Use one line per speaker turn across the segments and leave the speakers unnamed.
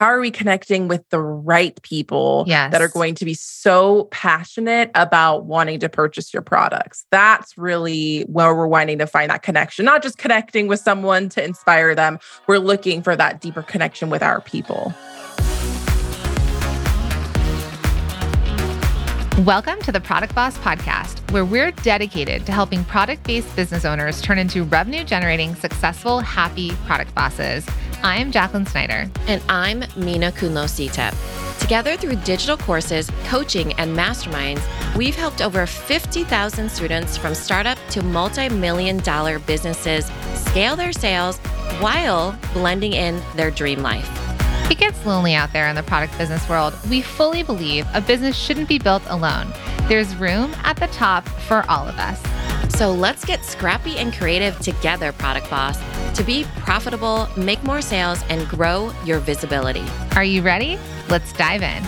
how are we connecting with the right people
yes.
that are going to be so passionate about wanting to purchase your products? That's really where we're wanting to find that connection, not just connecting with someone to inspire them. We're looking for that deeper connection with our people.
Welcome to the Product Boss Podcast, where we're dedicated to helping product based business owners turn into revenue generating, successful, happy product bosses. I'm Jacqueline Snyder.
And I'm Minna Khounlo-Sithep. Together through digital courses, coaching, and masterminds, we've helped over 50,000 students from startup to multi million dollar businesses scale their sales while blending in their dream life.
It gets lonely out there in the product business world. We fully believe a business shouldn't be built alone. There's room at the top for all of us.
So let's get scrappy and creative together, Product Boss, to be profitable, make more sales, and grow your visibility.
Are you ready? Let's dive in.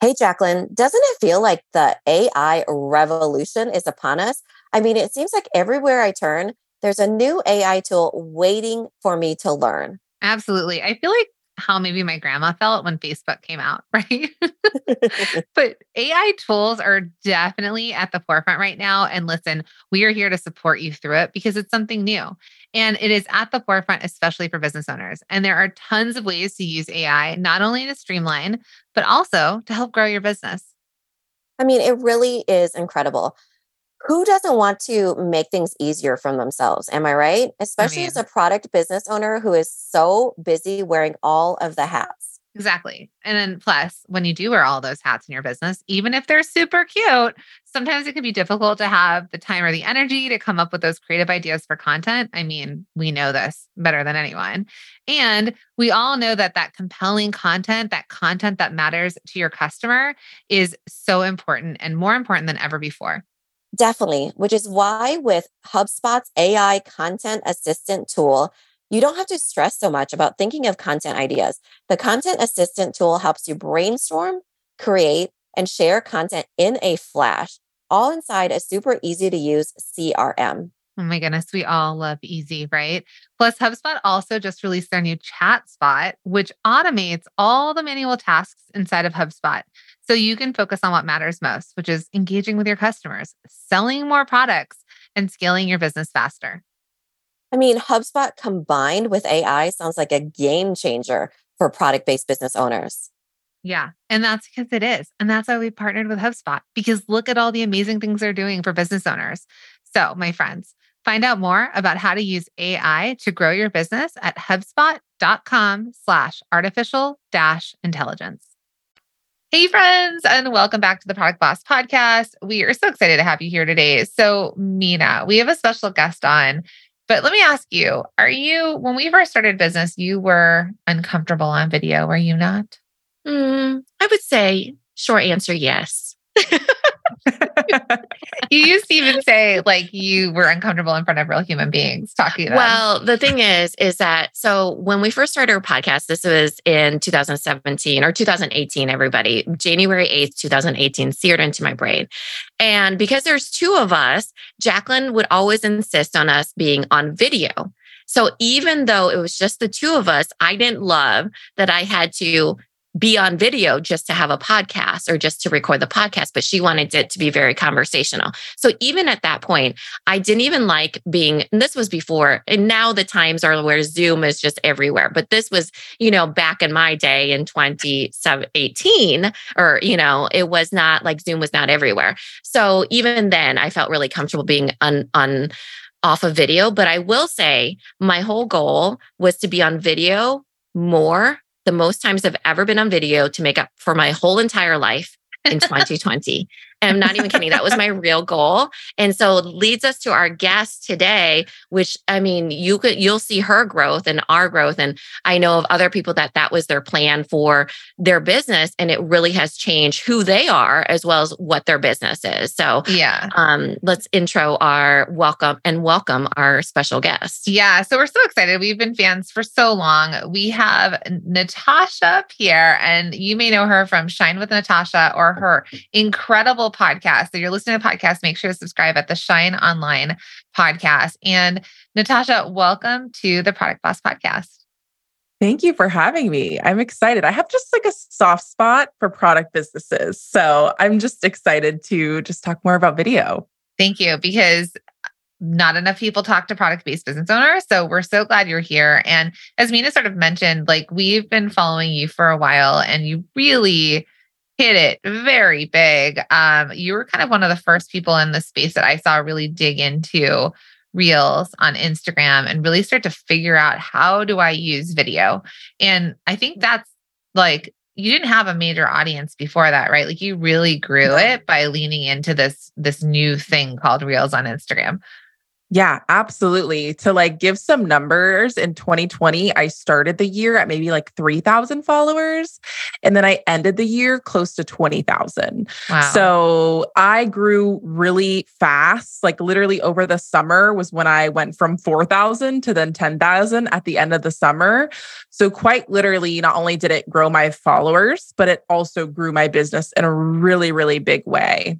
Hey, Jacqueline, doesn't it feel like the AI revolution is upon us? I mean, it seems like everywhere I turn, there's a new AI tool waiting for me to learn.
Absolutely. I feel like how maybe my grandma felt when Facebook came out, right? but AI tools are definitely at the forefront right now. And listen, we are here to support you through it because it's something new. And it is at the forefront, especially for business owners. And there are tons of ways to use AI, not only to streamline, but also to help grow your business.
I mean, it really is incredible who doesn't want to make things easier for themselves? Am I right? Especially I mean, as a product business owner who is so busy wearing all of the hats.
Exactly. And then plus, when you do wear all those hats in your business, even if they're super cute, sometimes it can be difficult to have the time or the energy to come up with those creative ideas for content. I mean, we know this better than anyone. And we all know that that compelling content, that content that matters to your customer is so important and more important than ever before.
Definitely, which is why with HubSpot's AI content assistant tool, you don't have to stress so much about thinking of content ideas. The content assistant tool helps you brainstorm, create, and share content in a flash, all inside a super easy to use CRM.
Oh my goodness, we all love easy, right? Plus, HubSpot also just released their new ChatSpot, which automates all the manual tasks inside of HubSpot. So you can focus on what matters most, which is engaging with your customers, selling more products, and scaling your business faster.
I mean, HubSpot combined with AI sounds like a game changer for product based business owners.
Yeah. And that's because it is. And that's why we partnered with HubSpot because look at all the amazing things they're doing for business owners. So, my friends, Find out more about how to use AI to grow your business at hubspot.com slash artificial dash intelligence. Hey, friends, and welcome back to the Product Boss podcast. We are so excited to have you here today. So, Minna, we have a special guest on, but let me ask you Are you, when we first started business, you were uncomfortable on video, were you not?
Mm, I would say, short answer, yes.
you used to even say like you were uncomfortable in front of real human beings talking.
Well, the thing is, is that so when we first started our podcast, this was in 2017 or 2018, everybody, January 8th, 2018, seared into my brain. And because there's two of us, Jacqueline would always insist on us being on video. So even though it was just the two of us, I didn't love that I had to be on video just to have a podcast or just to record the podcast, but she wanted it to be very conversational. So even at that point, I didn't even like being, this was before, and now the times are where Zoom is just everywhere. But this was, you know, back in my day in 2018, or, you know, it was not like Zoom was not everywhere. So even then, I felt really comfortable being on, on, off of video. But I will say my whole goal was to be on video more the most times I've ever been on video to make up for my whole entire life in 2020. I'm not even kidding. That was my real goal. And so leads us to our guest today, which I mean, you could you'll see her growth and our growth. And I know of other people that that was their plan for their business, and it really has changed who they are as well as what their business is. So
yeah,
um, let's intro our welcome and welcome our special guest.
Yeah, so we're so excited. We've been fans for so long. We have Natasha Pierre, and you may know her from Shine with Natasha or her incredible podcast. So you're listening to podcasts, make sure to subscribe at the Shine Online podcast. And Natasha, welcome to the Product Boss podcast.
Thank you for having me. I'm excited. I have just like a soft spot for product businesses. So I'm just excited to just talk more about video.
Thank you. Because not enough people talk to product based business owners. So we're so glad you're here. And as Minna sort of mentioned, like we've been following you for a while and you really hit it very big. Um, you were kind of one of the first people in the space that I saw really dig into reels on Instagram and really start to figure out how do I use video. And I think that's like you didn't have a major audience before that, right? Like you really grew it by leaning into this this new thing called reels on Instagram.
Yeah, absolutely. To like give some numbers in 2020, I started the year at maybe like 3,000 followers and then I ended the year close to 20,000. Wow. So I grew really fast. Like literally over the summer was when I went from 4,000 to then 10,000 at the end of the summer. So quite literally, not only did it grow my followers, but it also grew my business in a really, really big way.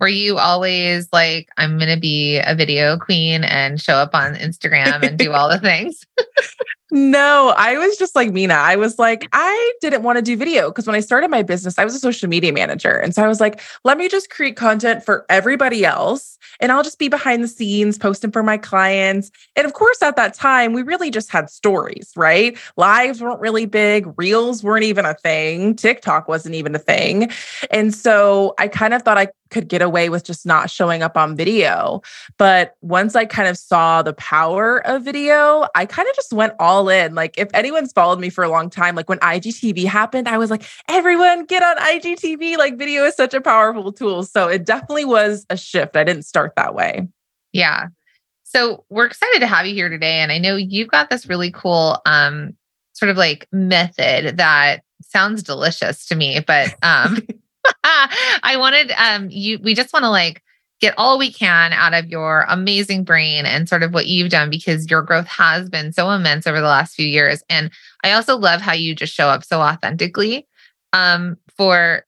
Were you always like, I'm going to be a video queen and show up on Instagram and do all the things?
No, I was just like Minna. I was like, I didn't want to do video because when I started my business, I was a social media manager. And so I was like, let me just create content for everybody else. And I'll just be behind the scenes posting for my clients. And of course, at that time, we really just had stories, right? Lives weren't really big, reels weren't even a thing, TikTok wasn't even a thing. And so I kind of thought I could get away with just not showing up on video. But once I kind of saw the power of video, I kind of just went all in. Like, if anyone's followed me for a long time, like when IGTV happened, I was like, everyone get on IGTV. Like, video is such a powerful tool. So it definitely was a shift. I didn't start that way.
Yeah. So we're excited to have you here today. And I know you've got this really cool, um, sort of like method that sounds delicious to me, but um I wanted um you we just want to like get all we can out of your amazing brain and sort of what you've done because your growth has been so immense over the last few years. And I also love how you just show up so authentically um for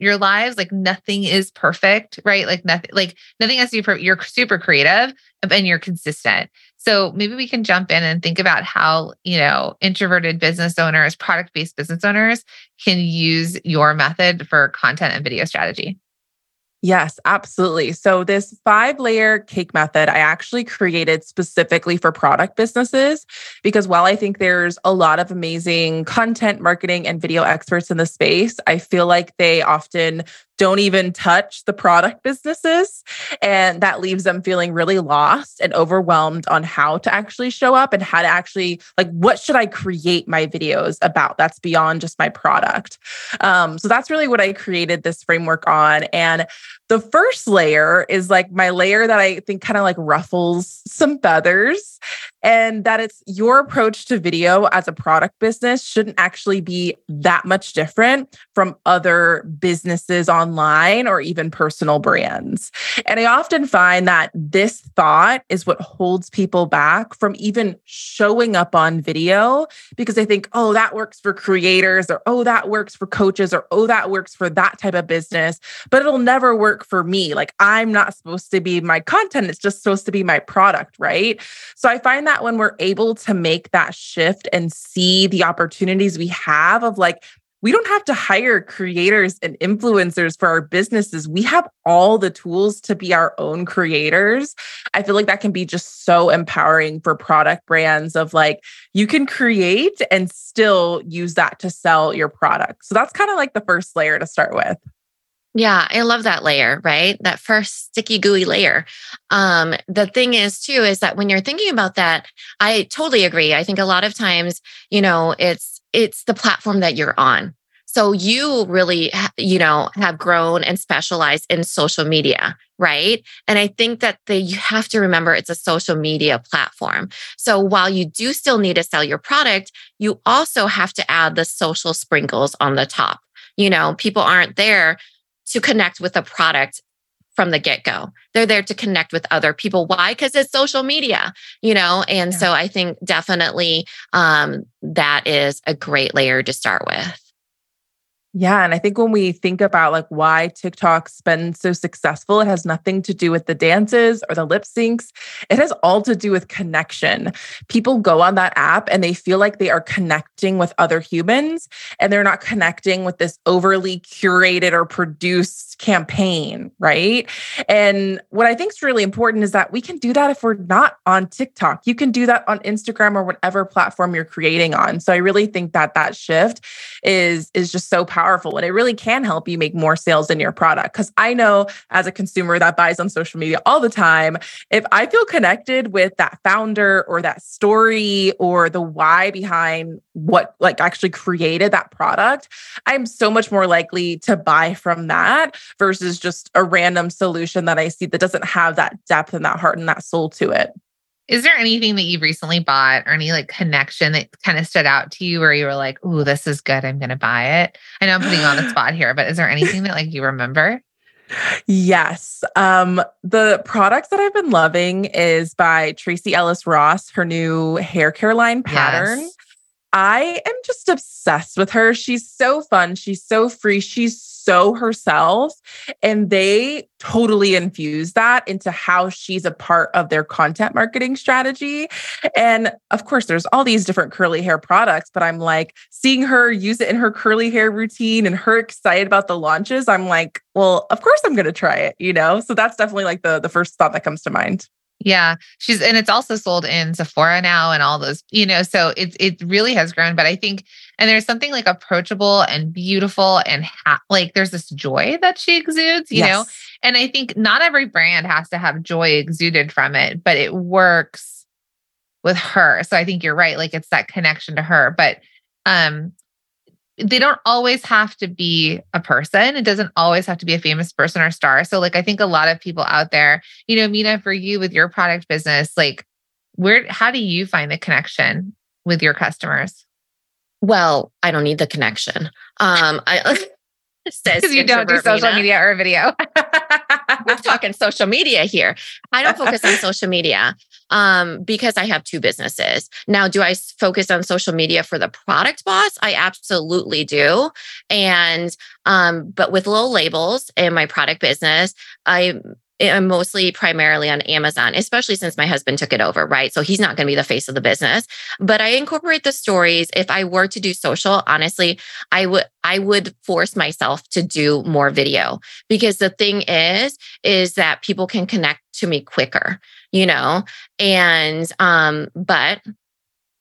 your lives like nothing is perfect right? Like nothing like nothing has to be perfect you're super creative and you're consistent so maybe we can jump in and think about how, you know, introverted business owners, product-based business owners can use your method for content and video strategy.
Yes, absolutely. So, this five layer cake method I actually created specifically for product businesses because while I think there's a lot of amazing content marketing and video experts in the space, I feel like they often don't even touch the product businesses. And that leaves them feeling really lost and overwhelmed on how to actually show up and how to actually, like, what should I create my videos about that's beyond just my product? Um, so that's really what I created this framework on. And the first layer is like my layer that I think kind of like ruffles some feathers, and that it's your approach to video as a product business shouldn't actually be that much different from other businesses online or even personal brands. And I often find that this thought is what holds people back from even showing up on video because they think, oh, that works for creators, or oh, that works for coaches, or oh, that works for that type of business, but it'll never work for me. Like I'm not supposed to be my content, it's just supposed to be my product, right? So I find that when we're able to make that shift and see the opportunities we have of like, we don't have to hire creators and influencers for our businesses. We have all the tools to be our own creators. I feel like that can be just so empowering for product brands of like you can create and still use that to sell your product. So that's kind of like the first layer to start with.
Yeah, I love that layer, right? That first sticky gooey layer. Um, the thing is too is that when you're thinking about that, I totally agree. I think a lot of times, you know, it's it's the platform that you're on. So you really, you know, have grown and specialized in social media, right? And I think that the, you have to remember it's a social media platform. So while you do still need to sell your product, you also have to add the social sprinkles on the top. You know, people aren't there to connect with a product from the get go. They're there to connect with other people. Why? Because it's social media, you know? And yeah. so I think definitely um, that is a great layer to start with.
Yeah. And I think when we think about like why TikTok's been so successful, it has nothing to do with the dances or the lip syncs. It has all to do with connection. People go on that app and they feel like they are connecting with other humans and they're not connecting with this overly curated or produced campaign. Right. And what I think is really important is that we can do that if we're not on TikTok. You can do that on Instagram or whatever platform you're creating on. So I really think that that shift is, is just so powerful powerful and it really can help you make more sales in your product. Because I know as a consumer that buys on social media all the time, if I feel connected with that founder or that story or the why behind what like actually created that product, I'm so much more likely to buy from that versus just a random solution that I see that doesn't have that depth and that heart and that soul to it.
Is there anything that you've recently bought or any like connection that kind of stood out to you where you were like, "Ooh, this is good. I'm going to buy it." I know I'm putting on the spot here, but is there anything that like you remember?
Yes. Um, the products that I've been loving is by Tracee Ellis Ross, her new hair care line pattern. Yes. I am just obsessed with her. She's so fun. She's so free. She's so herself. And they totally infuse that into how she's a part of their content marketing strategy. And of course, there's all these different curly hair products, but I'm like seeing her use it in her curly hair routine and her excited about the launches. I'm like, well, of course I'm going to try it, you know? So that's definitely like the, the first thought that comes to mind.
Yeah, she's and it's also sold in Sephora now and all those, you know, so it it really has grown, but I think and there's something like approachable and beautiful and ha- like there's this joy that she exudes, you yes. know. And I think not every brand has to have joy exuded from it, but it works with her. So I think you're right, like it's that connection to her, but um they don't always have to be a person. It doesn't always have to be a famous person or star. So, like, I think a lot of people out there, you know, Minna, for you with your product business, like, where, how do you find the connection with your customers?
Well, I don't need the connection. Um, I,
because you don't do social media or video.
We're talking social media here. I don't focus on social media um, because I have two businesses. Now, do I focus on social media for the product boss? I absolutely do. And um, but with Lil Labels in my product business, I I'm mostly primarily on Amazon, especially since my husband took it over, right? So he's not going to be the face of the business. But I incorporate the stories. If I were to do social, honestly, I would I would force myself to do more video because the thing is is that people can connect to me quicker, you know? And um but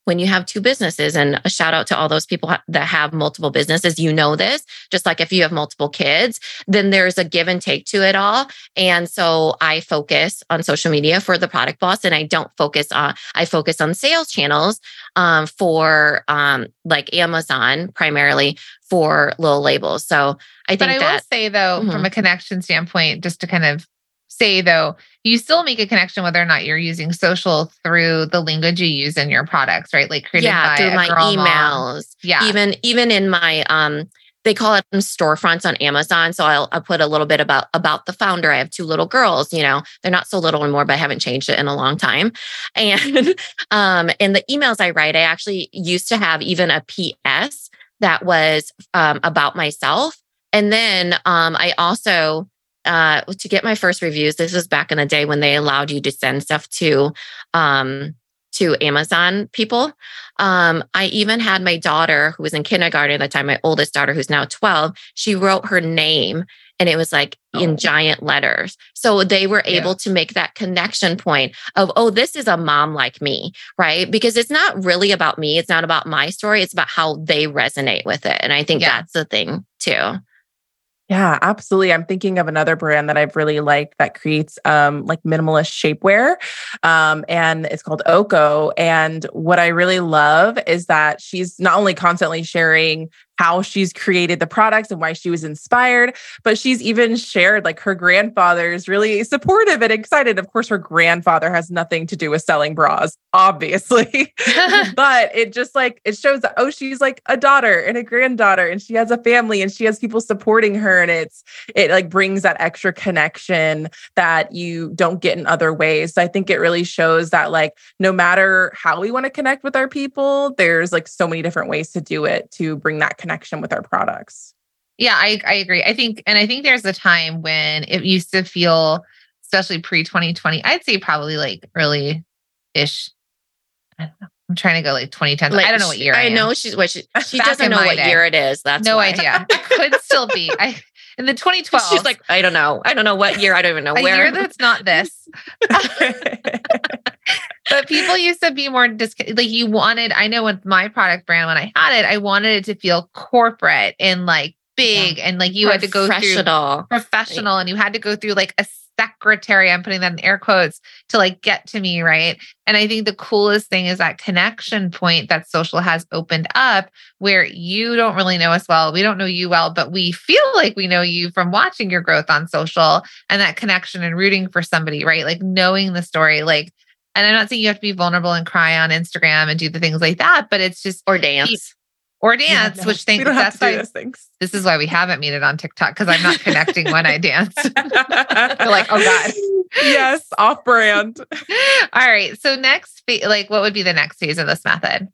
when you have two businesses and a shout out to all those people that have multiple businesses you know this just like if you have multiple kids then there's a give and take to it all and so i focus on social media for the product boss and i don't focus on i focus on sales channels um, for um, like amazon primarily for Lil Labels so i think
but i
that,
will say though mm-hmm. from a connection standpoint just to kind of say though, you still make a connection whether or not you're using social through the language you use in your products, right? Like created
yeah,
by
through my emails.
Mom.
Yeah. Even even in my um they call it storefronts on Amazon. So I'll, I'll put a little bit about about the founder. I have two little girls. You know, they're not so little anymore, but I haven't changed it in a long time. And um, in the emails I write, I actually used to have even a PS that was um, about myself. And then um, I also uh, to get my first reviews. This was back in the day when they allowed you to send stuff to um, to Amazon people. Um, I even had my daughter, who was in kindergarten at the time, my oldest daughter, who's now 12, she wrote her name and it was like oh. in giant letters. So they were able yeah. to make that connection point of, oh, this is a mom like me, right? Because it's not really about me. It's not about my story. It's about how they resonate with it. And I think yeah. that's the thing too.
Yeah, absolutely. I'm thinking of another brand that I've really liked that creates um, like minimalist shapewear. Um, and it's called Oko. And what I really love is that she's not only constantly sharing how she's created the products and why she was inspired. But she's even shared like her grandfather is really supportive and excited. Of course, her grandfather has nothing to do with selling bras, obviously. but it just like it shows that, oh, she's like a daughter and a granddaughter and she has a family and she has people supporting her. And it's it like brings that extra connection that you don't get in other ways. So I think it really shows that like no matter how we want to connect with our people, there's like so many different ways to do it to bring that connection with our products.
Yeah, I, I agree. I think, and I think there's a time when it used to feel, especially pre 2020, I'd say probably like early ish. I don't know. I'm trying to go like 2010.
Like,
I don't know what year. I,
I
am.
know she's what she, she doesn't know what
day.
year it is. That's
no
why.
idea. It could still be. I in the 2012.
She's like, I don't know. I don't know what year. I don't even know
a
where.
year that's not this. but people used to be more dis- like you wanted. I know with my product brand when I had it, I wanted it to feel corporate and like big, and like you had to go through
Professional.
professional, and you had to go through like a secretary. I'm putting that in air quotes to like get to me, right? And I think the coolest thing is that connection point that social has opened up, where you don't really know us well, we don't know you well, but we feel like we know you from watching your growth on social, and that connection and rooting for somebody, right? Like knowing the story, like. And I'm not saying you have to be vulnerable and cry on Instagram and do the things like that, but it's just
Or dance.
Or dance,
Yeah, no,
which think
we
that's why this is why we haven't made it on TikTok because I'm not connecting when I dance. You're like, oh God.
yes, off brand.
All right. So next, like, what would be the next phase of this method?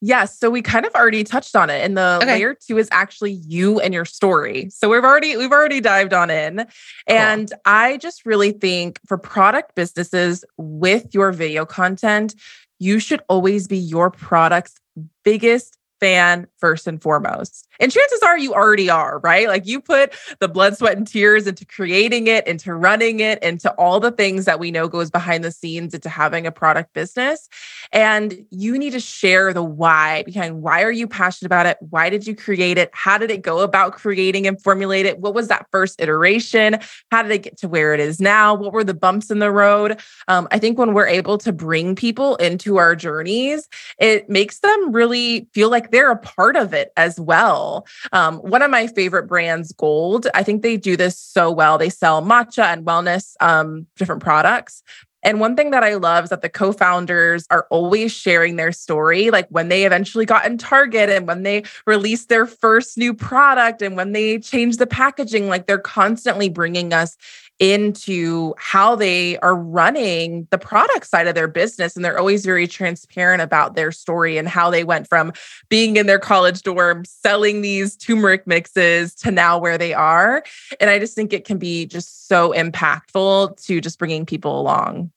Yes. So we kind of already touched on it. And the
Okay.
layer two is actually you and your story. So we've already we've already dived on in. And I just really think for product businesses with your video content, you should always be your product's biggest fan first and foremost. And chances are you already are, right? Like you put the blood, sweat, and tears into creating it, into running it, into all the things that we know goes behind the scenes into having a product business. And you need to share the why behind why are you passionate about it? Why did you create it? How did it go about creating and formulate it? What was that first iteration? How did it get to where it is now? What were the bumps in the road? Um, I think when we're able to bring people into our journeys, it makes them really feel like they're a part of it as well. Um, one of my favorite brands, Golde, I think they do this so well. They sell matcha and wellness, um, different products. And one thing that I love is that the co founders are always sharing their story, like when they eventually got in Target and when they released their first new product and when they changed the packaging. Like they're constantly bringing us into how they are running the product side of their business. And they're always very transparent about their story and how they went from being in their college dorm, selling these turmeric mixes to now where they are. And I just think it can be just so impactful to just bringing people along.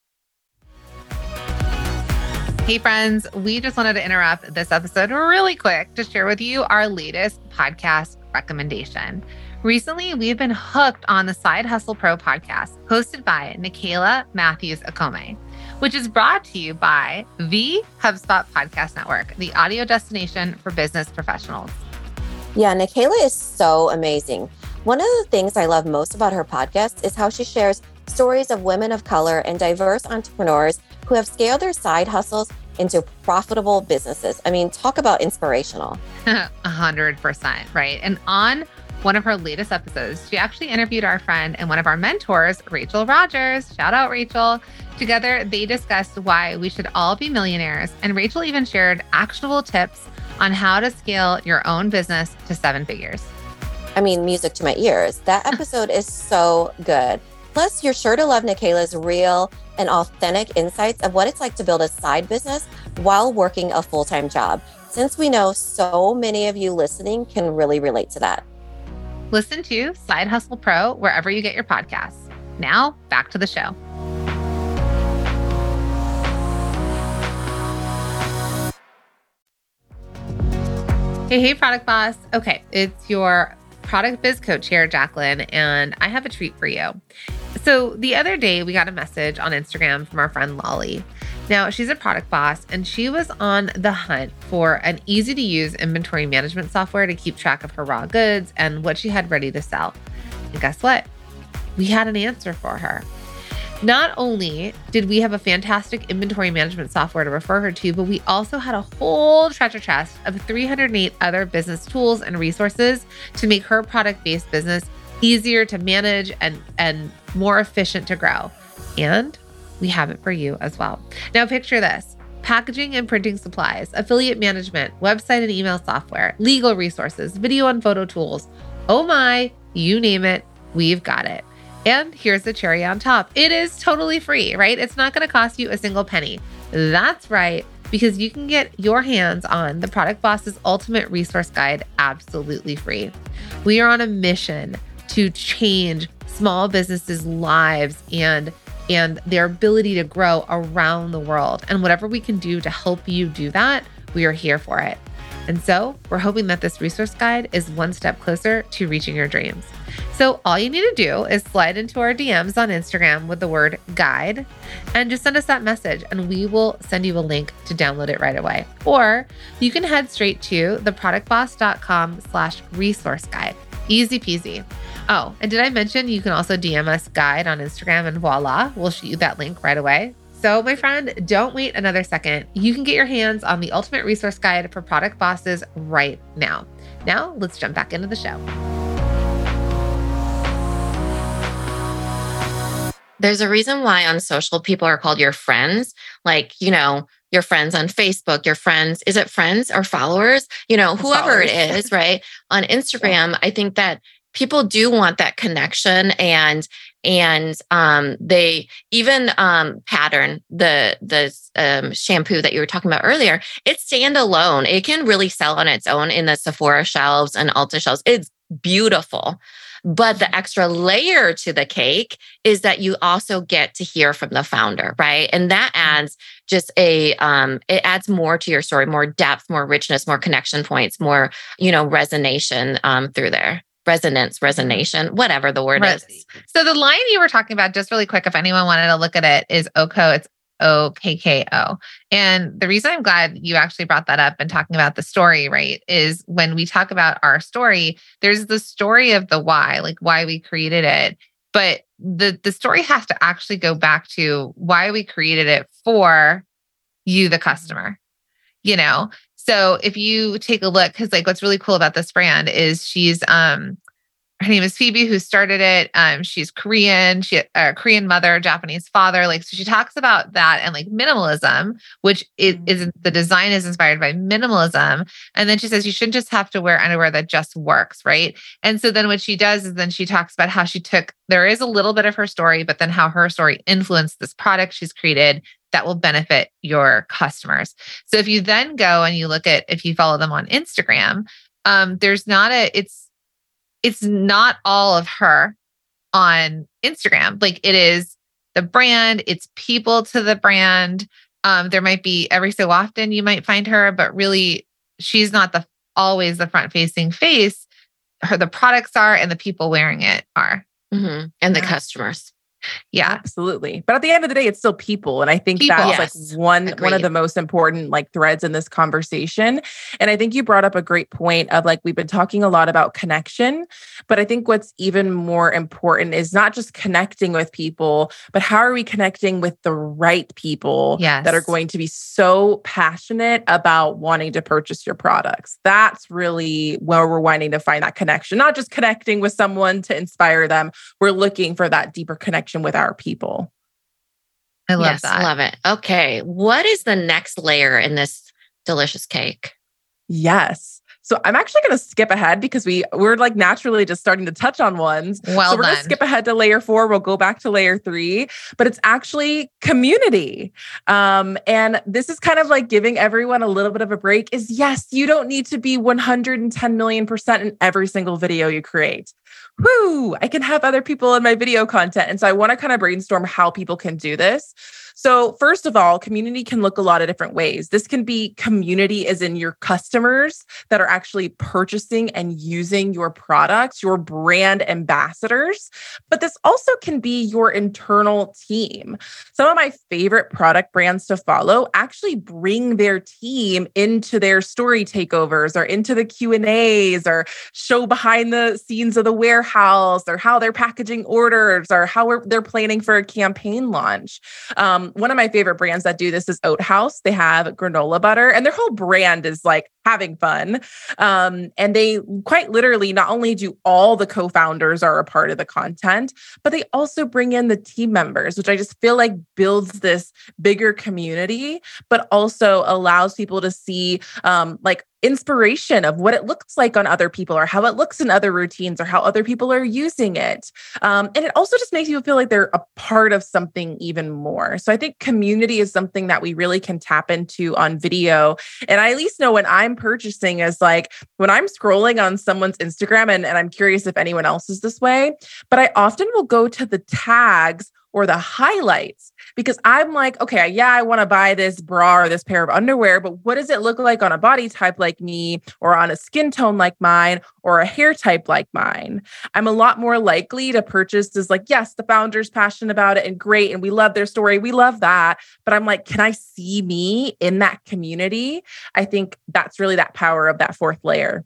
Hey, friends, we just wanted to interrupt this episode really quick to share with you our latest podcast recommendation. Recently, we've been hooked on the Side Hustle Pro podcast, hosted by Nicaila Matthews Okome, which is brought to you by the HubSpot Podcast Network, the audio destination for business professionals.
Yeah, Nikayla is so amazing. One of the things I love most about her podcast is how she shares stories of women of color and diverse entrepreneurs who have scaled their side hustles into profitable businesses. I mean, talk about inspirational.
A hundred percent, right? And on one of her latest episodes, she actually interviewed our friend and one of our mentors, Rachel Rogers. Shout out, Rachel. Together, they discussed why we should all be millionaires. And Rachel even shared actionable tips on how to scale your own business to seven figures.
I mean, music to my ears. That episode is so good. Plus, you're sure to love Nicaila's real and authentic insights of what it's like to build a side business while working a full time job, since we know so many of you listening can really relate to that.
Listen to Side Hustle Pro wherever you get your podcasts. Now, back to the show. Hey, hey, product boss. Okay, it's your product biz coach here, Jacqueline, and I have a treat for you. So, the other day, we got a message on Instagram from our friend Lolly. Now, she's a product boss and she was on the hunt for an easy to use inventory management software to keep track of her raw goods and what she had ready to sell. And guess what? We had an answer for her. Not only did we have a fantastic inventory management software to refer her to, but we also had a whole treasure chest of 308 other business tools and resources to make her product based business easier to manage and, and more efficient to grow. And we have it for you as well. Now, picture this packaging and printing supplies, affiliate management, website and email software, legal resources, video and photo tools. Oh my, you name it, we've got it. And here's the cherry on top it is totally free, right? It's not going to cost you a single penny. That's right. because you can get your hands on the Product Boss's Ultimate Resource Guide absolutely free. We are on a mission to change small businesses' lives and and their ability to grow around the world. And whatever we can do to help you do that, we are here for it. And so, we're hoping that this resource guide is one step closer to reaching your dreams. So, all you need to do is slide into our DMs on Instagram with the word guide and just send us that message, and we will send you a link to download it right away. Or you can head straight to theproductboss.com slash resource guide. Easy peasy. Oh, and did I mention you can also DM us guide on Instagram and voila, we'll shoot you that link right away. So, my friend, don't wait another second. You can get your hands on the ultimate resource guide for product bosses right now. Now, let's jump back into the show.
There's a reason why on social people are called your friends. Like, you know, your friends on Facebook, your friends, is it friends or followers? You know, whoever followers. it is, right? On Instagram, yeah. I think that people do want that connection and and um, they even um, pattern the the um, shampoo that you were talking about earlier it's standalone it can really sell on its own in the sephora shelves and ulta shelves. It's beautiful. But the extra layer to the cake is that you also get to hear from the founder right? And that mm-hmm. adds just a um, it adds more to your story more depth more richness more connection points more you know resonation um, through there resonance, resonation, whatever the word Res- is.
So the line you were talking about, just really quick, if anyone wanted to look at it, is OKO. It's O K K O. And the reason I'm glad you actually brought that up and talking about the story, right, is when we talk about our story, there's the story of the why, like why we created it. But the the story has to actually go back to why we created it for you, the customer. You know, so if you take a look, because like what's really cool about this brand is she's um her name is Phoebe, who started it. Um, she's Korean, she a uh, Korean mother, Japanese father. Like, so she talks about that and like minimalism, which is, is mm-hmm. the design is inspired by minimalism. And then she says you shouldn't just have to wear underwear that just works, right? And so then what she does is then she talks about how she took there is a little bit of her story, but then how her story influenced this product she's created that will benefit your customers. So if you then go and you look at if you follow them on Instagram, um, there's not a it's it's not all of her on Instagram. Like it is the brand, it's people to the brand. Um, there might be every so often you might find her, but really she's not the always the front facing face. Her the products are and the people wearing it are.
Mm-hmm. And the customers.
Yeah, absolutely. But at the end of the day, it's still people. And I think people, that's yes. like one Agreed. one of the most important like threads in this conversation. And I think you brought up a great point of like we've been talking a lot about connection, but I think what's even more important is not just connecting with people, but how are we connecting with the right people yes. that are going to be so passionate about wanting to purchase your products. That's really where we're wanting to find that connection, not just connecting with someone to inspire them. We're looking for that deeper connection connection with our people.
I love yes, that.
Love it. Okay. What is the next layer in this delicious cake?
Yes. So I'm actually going to skip ahead because we we're like naturally just starting to touch on ones.
Well,
so we're going to skip ahead to layer four. We'll go back to layer three, but it's actually community. Um, and this is kind of like giving everyone a little bit of a break. Is yes, you don't need to be 110 million percent in every single video you create whoo, I can have other people in my video content. And so I want to kind of brainstorm how people can do this. So, first of all, community can look a lot of different ways. This can be community as in your customers that are actually purchasing and using your products, your brand ambassadors, but this also can be your internal team. Some of my favorite product brands to follow actually bring their team into their story takeovers or into the Q&As or show behind the scenes of the warehouse or how they're packaging orders or how they're planning for a campaign launch. Um, one of my favorite brands that do this is Oat Haus. They have granola butter, and their whole brand is like having fun. Um, and they quite literally not only do all the co founders are a part of the content, but they also bring in the team members, which I just feel like builds this bigger community, but also allows people to see um, like inspiration of what it looks like on other people or how it looks in other routines or how other people are using it. Um, and it also just makes you feel like they're a part of something even more. So I think community is something that we really can tap into on video. And I at least know when I'm purchasing is like when I'm scrolling on someone's Instagram, and, and I'm curious if anyone else is this way, but I often will go to the tags or the highlights because I'm like, okay, yeah, I want to buy this bra or this pair of underwear, but what does it look like on a body type like me or on a skin tone like mine or a hair type like mine? I'm a lot more likely to purchase this, like, yes, the founder's passionate about it and great. And we love their story. We love that. But I'm like, can I see me in that community? I think that's really that power of that fourth layer.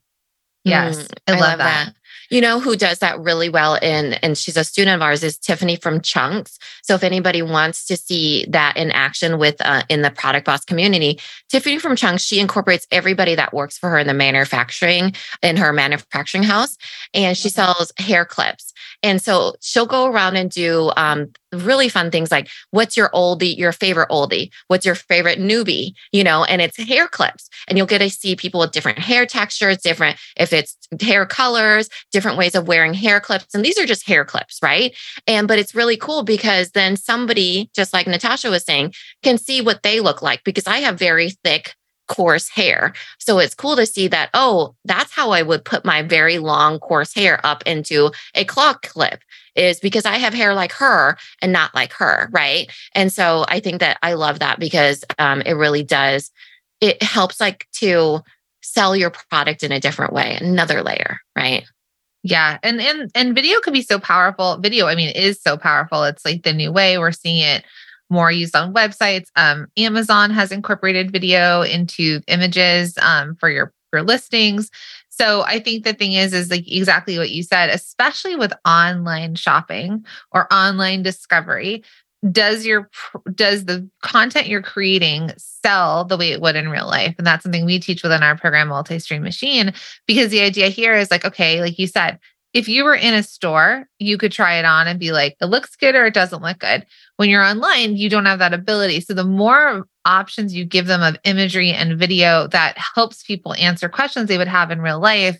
Yes, mm, I, love, love that. that.
You know who does that really well in and she's a student of ours is Tiffany from Chunks. So if anybody wants to see that in action with uh, in the product boss community, Tiffany from Chunks, she incorporates everybody that works for her in the manufacturing in her manufacturing house and she sells hair clips. And so she'll go around and do um, really fun things like what's your oldie, your favorite oldie? What's your favorite newbie? You know, and it's hair clips. And you'll get to see people with different hair textures, different if it's hair colors, different ways of wearing hair clips. And these are just hair clips, right? And but it's really cool because then somebody, just like Natasha was saying, can see what they look like because I have very thick coarse hair. So it's cool to see that, oh, that's how I would put my very long coarse hair up into a claw clip is because I have hair like her and not like her. Right. And so I think that I love that because um, it really does, it helps like to sell your product in a different way, another layer. Right.
Yeah. And and and video can be so powerful. Video, I mean, is so powerful. It's like the new way we're seeing it more used on websites. Um, Amazon has incorporated video into images um, for your your listings. So I think the thing is, is like exactly what you said, especially with online shopping or online discovery. Does your does the content you're creating sell the way it would in real life? And that's something we teach within our program, Multi Stream Machine, because the idea here is like, okay, like you said, if you were in a store, you could try it on and be like, it looks good or it doesn't look good. When you're online, you don't have that ability. So the more options you give them of imagery and video that helps people answer questions they would have in real life,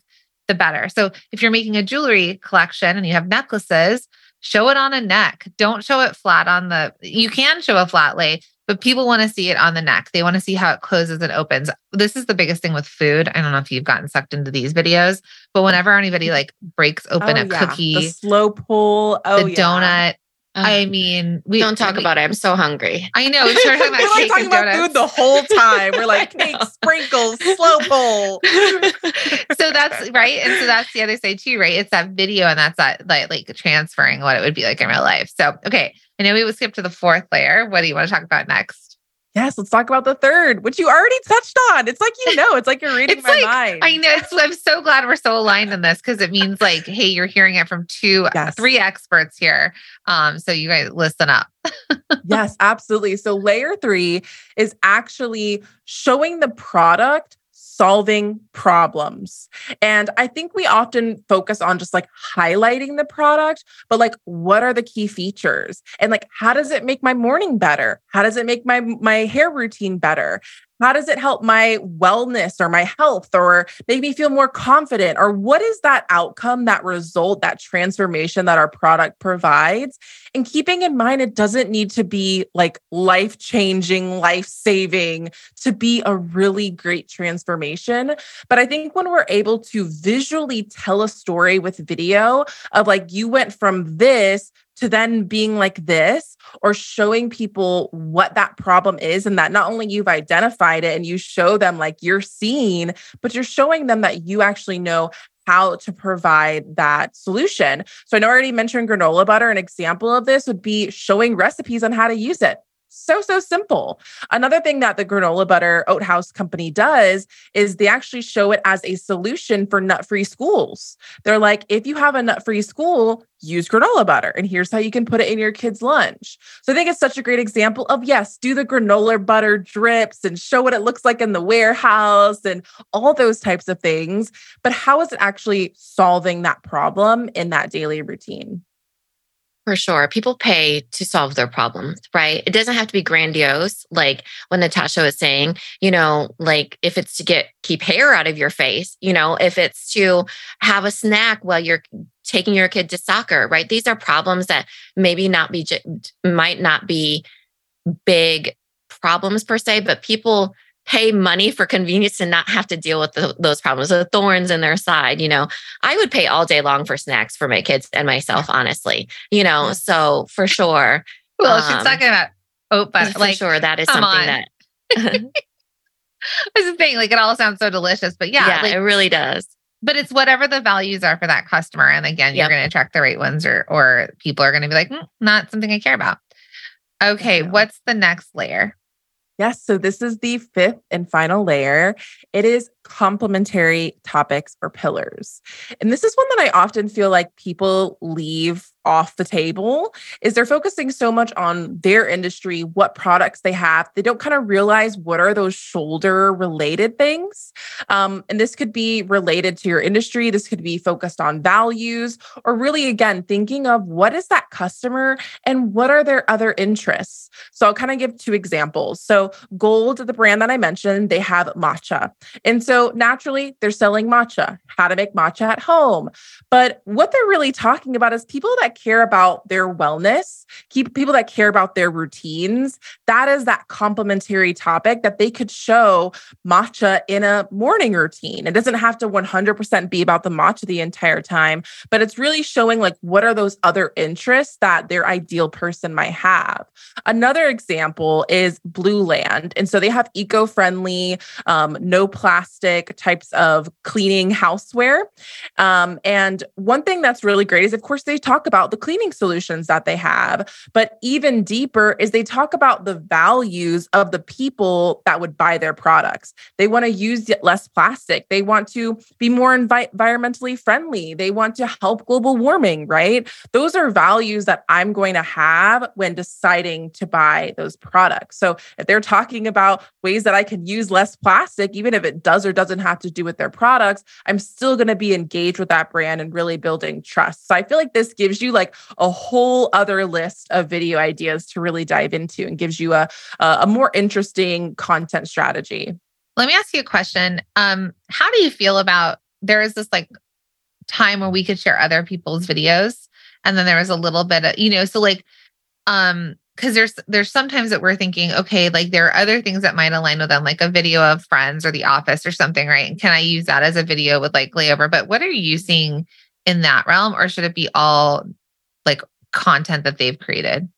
the better. So if you're making a jewelry collection and you have necklaces, show it on a neck. Don't show it flat on the, you can show a flat lay, but people want to see it on the neck. They want to see how it closes and opens. This is the biggest thing with food. I don't know if you've gotten sucked into these videos, but whenever anybody like breaks open
oh,
a
yeah.
cookie,
the slow pull, oh,
the
yeah.
donut. I mean,
we don't talk we, about it. I'm so hungry.
I know. We're talking about,
like talking about food the whole time. We're like cake, sprinkles, slow bowl.
so that's right, and so that's the other side too, right? It's that video, and that's that like like transferring what it would be like in real life. So okay, I know we would skip to the fourth layer. What do you want to talk about next?
Yes, let's talk about the third, which you already touched on. It's like you know, it's like you're reading my
like,
mind.
I know. It's, I'm so glad we're so aligned in this because it means like, hey, you're hearing it from two, yes. three experts here. Um, so you guys listen up.
yes, absolutely. So layer three is actually showing the product solving problems. And I think we often focus on just like highlighting the product, but like what are the key features? And like how does it make my morning better? How does it make my my hair routine better? How does it help my wellness or my health or make me feel more confident? Or what is that outcome, that result, that transformation that our product provides? And keeping in mind, it doesn't need to be like life changing, life saving to be a really great transformation. But I think when we're able to visually tell a story with video of like, you went from this to then being like this or showing people what that problem is and that not only you've identified it and you show them like you're seen but you're showing them that you actually know how to provide that solution. So I know I already mentioned granola butter. An example of this would be showing recipes on how to use it so so simple. Another thing that the granola butter Oat Haus company does is they actually show it as a solution for nut free schools. They're like if you have a nut free school use granola butter and here's how you can put it in your kids lunch. So i think it's such a great example of yes do the granola butter drips and show what it looks like in the warehouse and all those types of things but how is it actually solving that problem in that daily routine
For sure. People pay to solve their problems, right? It doesn't have to be grandiose. Like when Natasha was saying, you know, like if it's to get keep hair out of your face, you know, if it's to have a snack while you're taking your kid to soccer, right? These are problems that maybe not be might not be big problems per se, but people pay money for convenience and not have to deal with the, those problems, the thorns in their side. You know, I would pay all day long for snacks for my kids and myself, honestly, you know, so for sure.
Well, um, she's talking about oat butter.
For
like,
sure, that is something on. that.
I was just like, it all sounds so delicious, but yeah,
yeah
like,
it really does.
But it's whatever the values are for that customer. And again, you're going to attract the right ones, or or people are going to be like, mm, not something I care about. Okay, what's the next layer?
Yes. So this is the fifth and final layer. It is complementary topics or pillars. And this is one that I often feel like people leave off the table is they're focusing so much on their industry, what products they have. They don't kind of realize what are those shoulder related things. Um, and this could be related to your industry. This could be focused on values, or really, again, thinking of what is that customer and what are their other interests. So I'll kind of give two examples. So, Golde, the brand that I mentioned, they have matcha. And so naturally, they're selling matcha, how to make matcha at home. But what they're really talking about is people that care about their wellness, keep people that care about their routines. That is that complementary topic that they could show matcha in a morning routine. It doesn't have to 100% be about the matcha the entire time, but it's really showing like what are those other interests that their ideal person might have. Another example is Blueland. And so they have eco friendly, um, no plastic types of cleaning houseware. Um, and one thing that's really great is, of course, they talk about about the cleaning solutions that they have. But even deeper is they talk about the values of the people that would buy their products. They want to use less plastic. They want to be more envi- environmentally friendly. They want to help global warming, right? Those are values that I'm going to have when deciding to buy those products. So if they're talking about ways that I can use less plastic, even if it does or doesn't have to do with their products, I'm still going to be engaged with that brand and really building trust. So I feel like this gives you like a whole other list of video ideas to really dive into and gives you a, a more interesting content strategy.
Let me ask you a question. Um, how do you feel about there is this like time where we could share other people's videos and then there was a little bit of, you know, so like um because there's there's sometimes that we're thinking okay like there are other things that might align with them like a video of friends or the office or something right and can i use that as a video with like layover but what are you seeing in that realm or should it be all like content that they've created?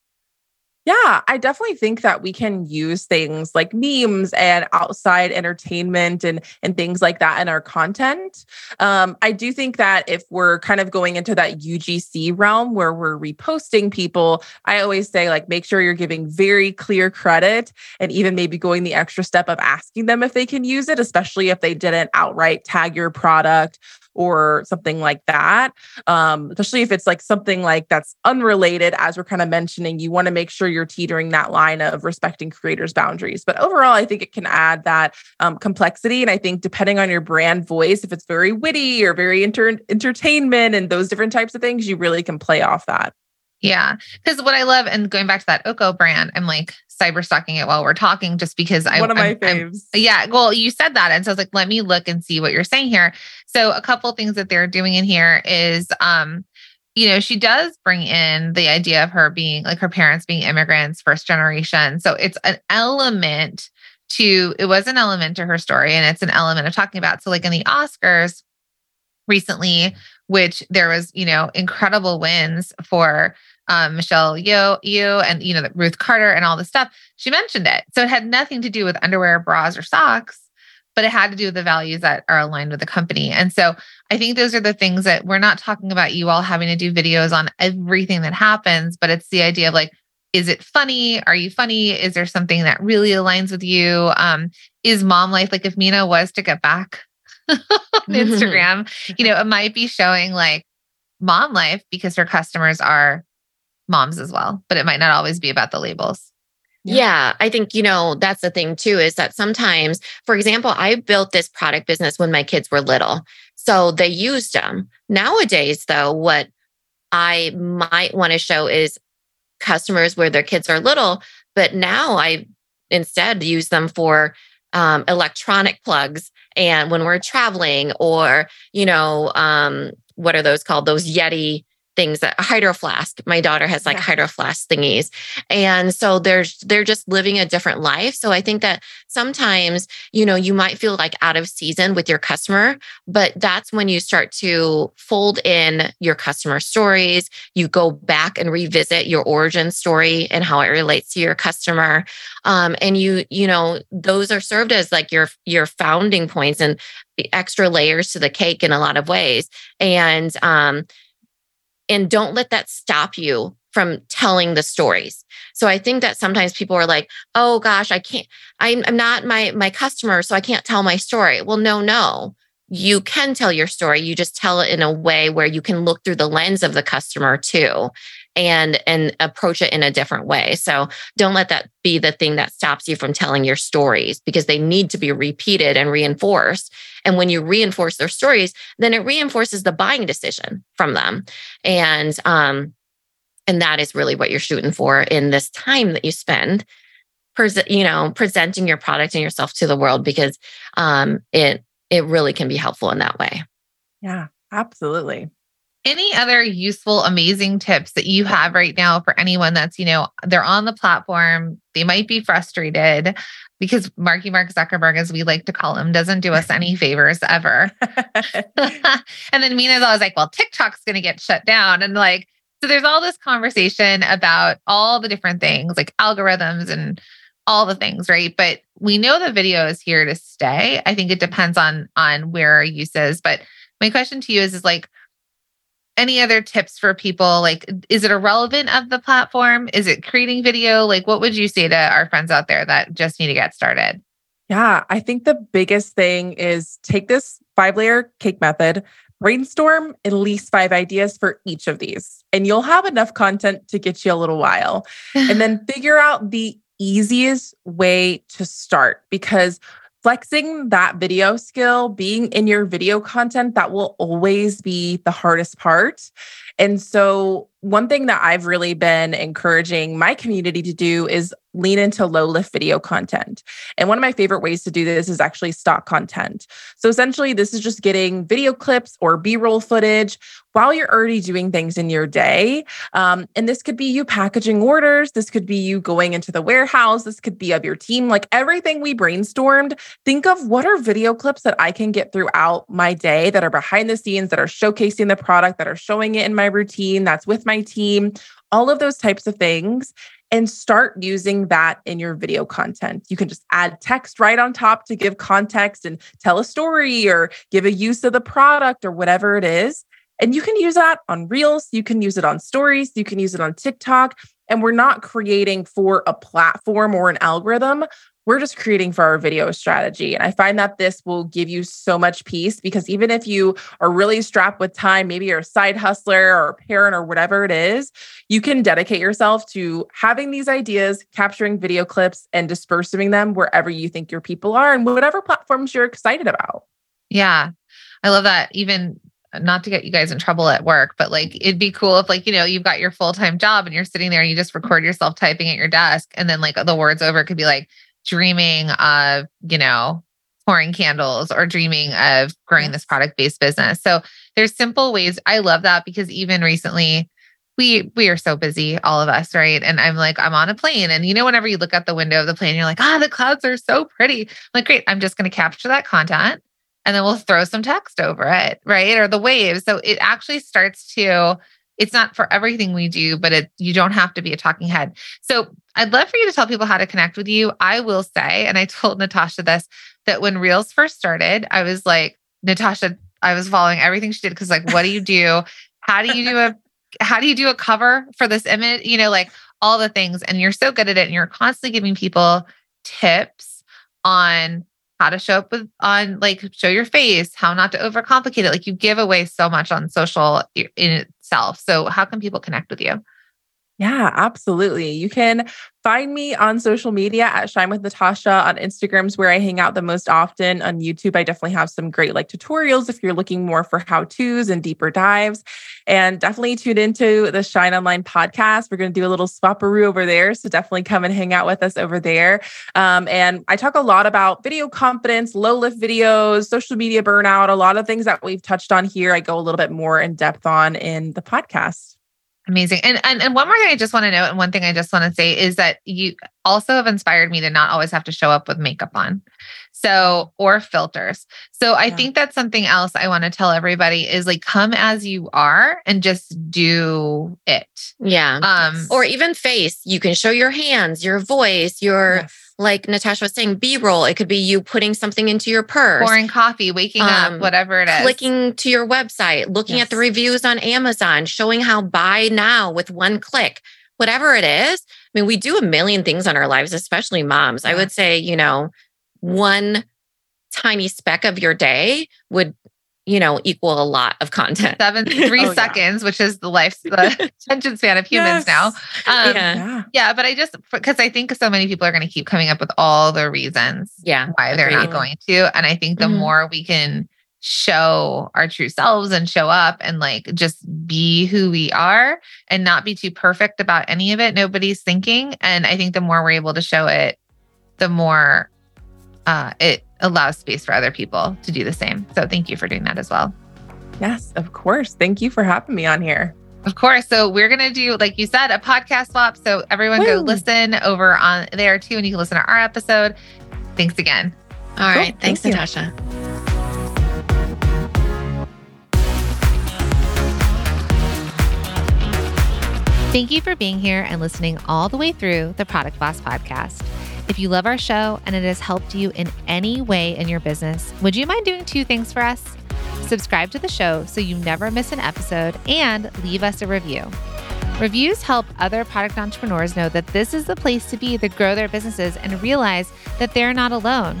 Yeah, I definitely think that we can use things like memes and outside entertainment and and things like that in our content. Um, I do think that if we're kind of going into that UGC realm where we're reposting people, I always say like make sure you're giving very clear credit and even maybe going the extra step of asking them if they can use it, especially if they didn't outright tag your product or something like that. Um, especially if it's like something like that's unrelated, as we're kind of mentioning, you want to make sure you're teetering that line of respecting creators' boundaries. But overall, I think it can add that um, complexity. And I think depending on your brand voice, if it's very witty or very inter- entertainment and those different types of things, you really can play off that.
Yeah. Because what I love, and going back to that Oko brand, I'm like cyber stalking it while we're talking just because I
one of my I'm, faves.
I'm, yeah. Well, you said that. And so I was like, let me look and see what you're saying here. So a couple things that they're doing in here is um, you know, she does bring in the idea of her being like her parents being immigrants, first generation. So it's an element to it was an element to her story and it's an element of talking about. So like in the Oscars recently, which there was, you know, incredible wins for um, Michelle Yeoh, and, you know, Ruth Carter and all this stuff. She mentioned it. So it had nothing to do with underwear, bras, or socks, but it had to do with the values that are aligned with the company. And so I think those are the things that we're not talking about you all having to do videos on everything that happens, but it's the idea of like, is it funny? Are you funny? Is there something that really aligns with you? Um, is mom life like if Minna was to get back on mm-hmm. Instagram, you know, it might be showing like mom life because her customers are moms as well, but it might not always be about the labels.
Yeah. yeah. I think, you know, that's the thing too is that sometimes, for example, I built this product business when my kids were little. So they used them. Nowadays, though, what I might want to show is customers where their kids are little, but now I instead use them for um, electronic plugs and when we're traveling or you know um, what are those called? Those yeti things that hydro flask. My daughter has like yeah. hydro flask thingies. And so there's they're just living a different life. So I think that sometimes, you know, you might feel like out of season with your customer, but that's when you start to fold in your customer stories. You go back and revisit your origin story and how it relates to your customer. Um, and you, you know, those are served as like your your founding points and the extra layers to the cake in a lot of ways. And um, and don't let that stop you from telling the stories. So I think that sometimes people are like, "Oh gosh, I can't I'm, I'm not my my customer, so I can't tell my story." Well, no, no. You can tell your story. You just tell it in a way where you can look through the lens of the customer too and and approach it in a different way. So don't let that be the thing that stops you from telling your stories because they need to be repeated and reinforced. And when you reinforce their stories, then it reinforces the buying decision from them. And um and that is really what you're shooting for in this time that you spend you know presenting your product and yourself to the world because um it it really can be helpful in that way.
Yeah, absolutely
any other useful, amazing tips that you have right now for anyone that's, you know, they're on the platform, they might be frustrated because Marky Mark Zuckerberg, as we like to call him, doesn't do us any favors ever. and then Minna's always like, well, TikTok's going to get shut down. And like, so there's all this conversation about all the different things like algorithms and all the things, right? But we know the video is here to stay. I think it depends on on where our use is. But my question to you is, is like, any other tips for people? Like, is it irrelevant of the platform? Is it creating video? Like, what would you say to our friends out there that just need to get started?
Yeah, I think the biggest thing is take this five layer cake method, brainstorm at least five ideas for each of these, and you'll have enough content to get you a little while. and then figure out the easiest way to start because flexing that video skill, being in your video content, that will always be the hardest part. And so, one thing that I've really been encouraging my community to do is lean into low lift video content. And one of my favorite ways to do this is actually stock content. So essentially, this is just getting video clips or B roll footage while you're already doing things in your day. Um, and this could be you packaging orders, this could be you going into the warehouse, this could be of your team, like everything we brainstormed. Think of what are video clips that I can get throughout my day that are behind the scenes, that are showcasing the product, that are showing it in my routine, that's with my team all of those types of things and start using that in your video content. You can just add text right on top to give context and tell a story or give a use of the product or whatever it is. And you can use that on Reels, you can use it on stories, you can use it on TikTok. And we're not creating for a platform or an algorithm. We're just creating for our video strategy. And I find that this will give you so much peace because even if you are really strapped with time, maybe you're a side hustler or a parent or whatever it is, you can dedicate yourself to having these ideas, capturing video clips, and dispersing them wherever you think your people are and whatever platforms you're excited about.
Yeah. I love that. Even uh, not to get you guys in trouble at work, but like it'd be cool if like, you know, you've got your full-time job and you're sitting there and you just record yourself typing at your desk and then like the words over could be like dreaming of, you know, pouring candles or dreaming of growing this product based business. So there's simple ways. I love that because even recently we we are so busy all of us right and i'm like i'm on a plane and you know whenever you look out the window of the plane you're like ah oh, the clouds are so pretty I'm like great i'm just going to capture that content and then we'll throw some text over it right or the waves so it actually starts to it's not for everything we do, but it you don't have to be a talking head. So I'd love for you to tell people how to connect with you. I will say, and I told Natasha this, that when Reels first started, I was like, Natasha, I was following everything she did because like, what do you do? How do you do a how do you do a cover for this image? You know, like all the things. And you're so good at it. And you're constantly giving people tips on how to show up with on like show your face, how not to overcomplicate it. Like you give away so much on social in itself. So how can people connect with you?
Yeah, absolutely. You can find me on social media at Shine with Natasha on Instagrams where I hang out the most often. On YouTube, I definitely have some great like tutorials if you're looking more for how-tos and deeper dives. And definitely tune into the Shine Online podcast. We're going to do a little swapperoo over there. So definitely come and hang out with us over there. Um, and I talk a lot about video confidence, low lift videos, social media burnout, a lot of things that we've touched on here. I go a little bit more in depth on in the podcast.
Amazing. And, and and one more thing I just want to note, and one thing I just want to say is that you also have inspired me to not always have to show up with makeup on. So, or filters. So I yeah. think that's something else I want to tell everybody is like come as you are and just do it.
Yeah. Um or even face. You can show your hands, your voice, your yes like Natasha was saying, B roll. It could be you putting something into your purse,
pouring coffee, waking um, up, whatever it is.
Clicking to your website, looking yes. at the reviews on Amazon, showing how buy now with one click, whatever it is. I mean, we do a million things on our lives, especially moms. Yeah. I would say, you know, one tiny speck of your day would you know, equal a lot of content.
Seven, three oh, seconds, yeah. which is the life, the attention span of humans yes. now. Um, yeah. yeah. But I just, because I think so many people are going to keep coming up with all the reasons
yeah,
why they're not going to. And I think the mm-hmm. more we can show our true selves and show up and like just be who we are and not be too perfect about any of it, nobody's thinking. And I think the more we're able to show it, the more uh, it allows space for other people to do the same. So thank you for doing that as well.
Yes, of course. Thank you for having me on here.
Of course. So we're going to do, like you said, a podcast swap. So everyone Woo. go listen over on there too, and you can listen to our episode. Thanks again.
All cool. right. Thanks, Thank Natasha.
Thank you for being here and listening all the way through the Product Boss podcast. If you love our show and it has helped you in any way in your business, would you mind doing two things for us? Subscribe to the show so you never miss an episode and leave us a review. Reviews help other product entrepreneurs know that this is the place to be to grow their businesses and realize that they're not alone.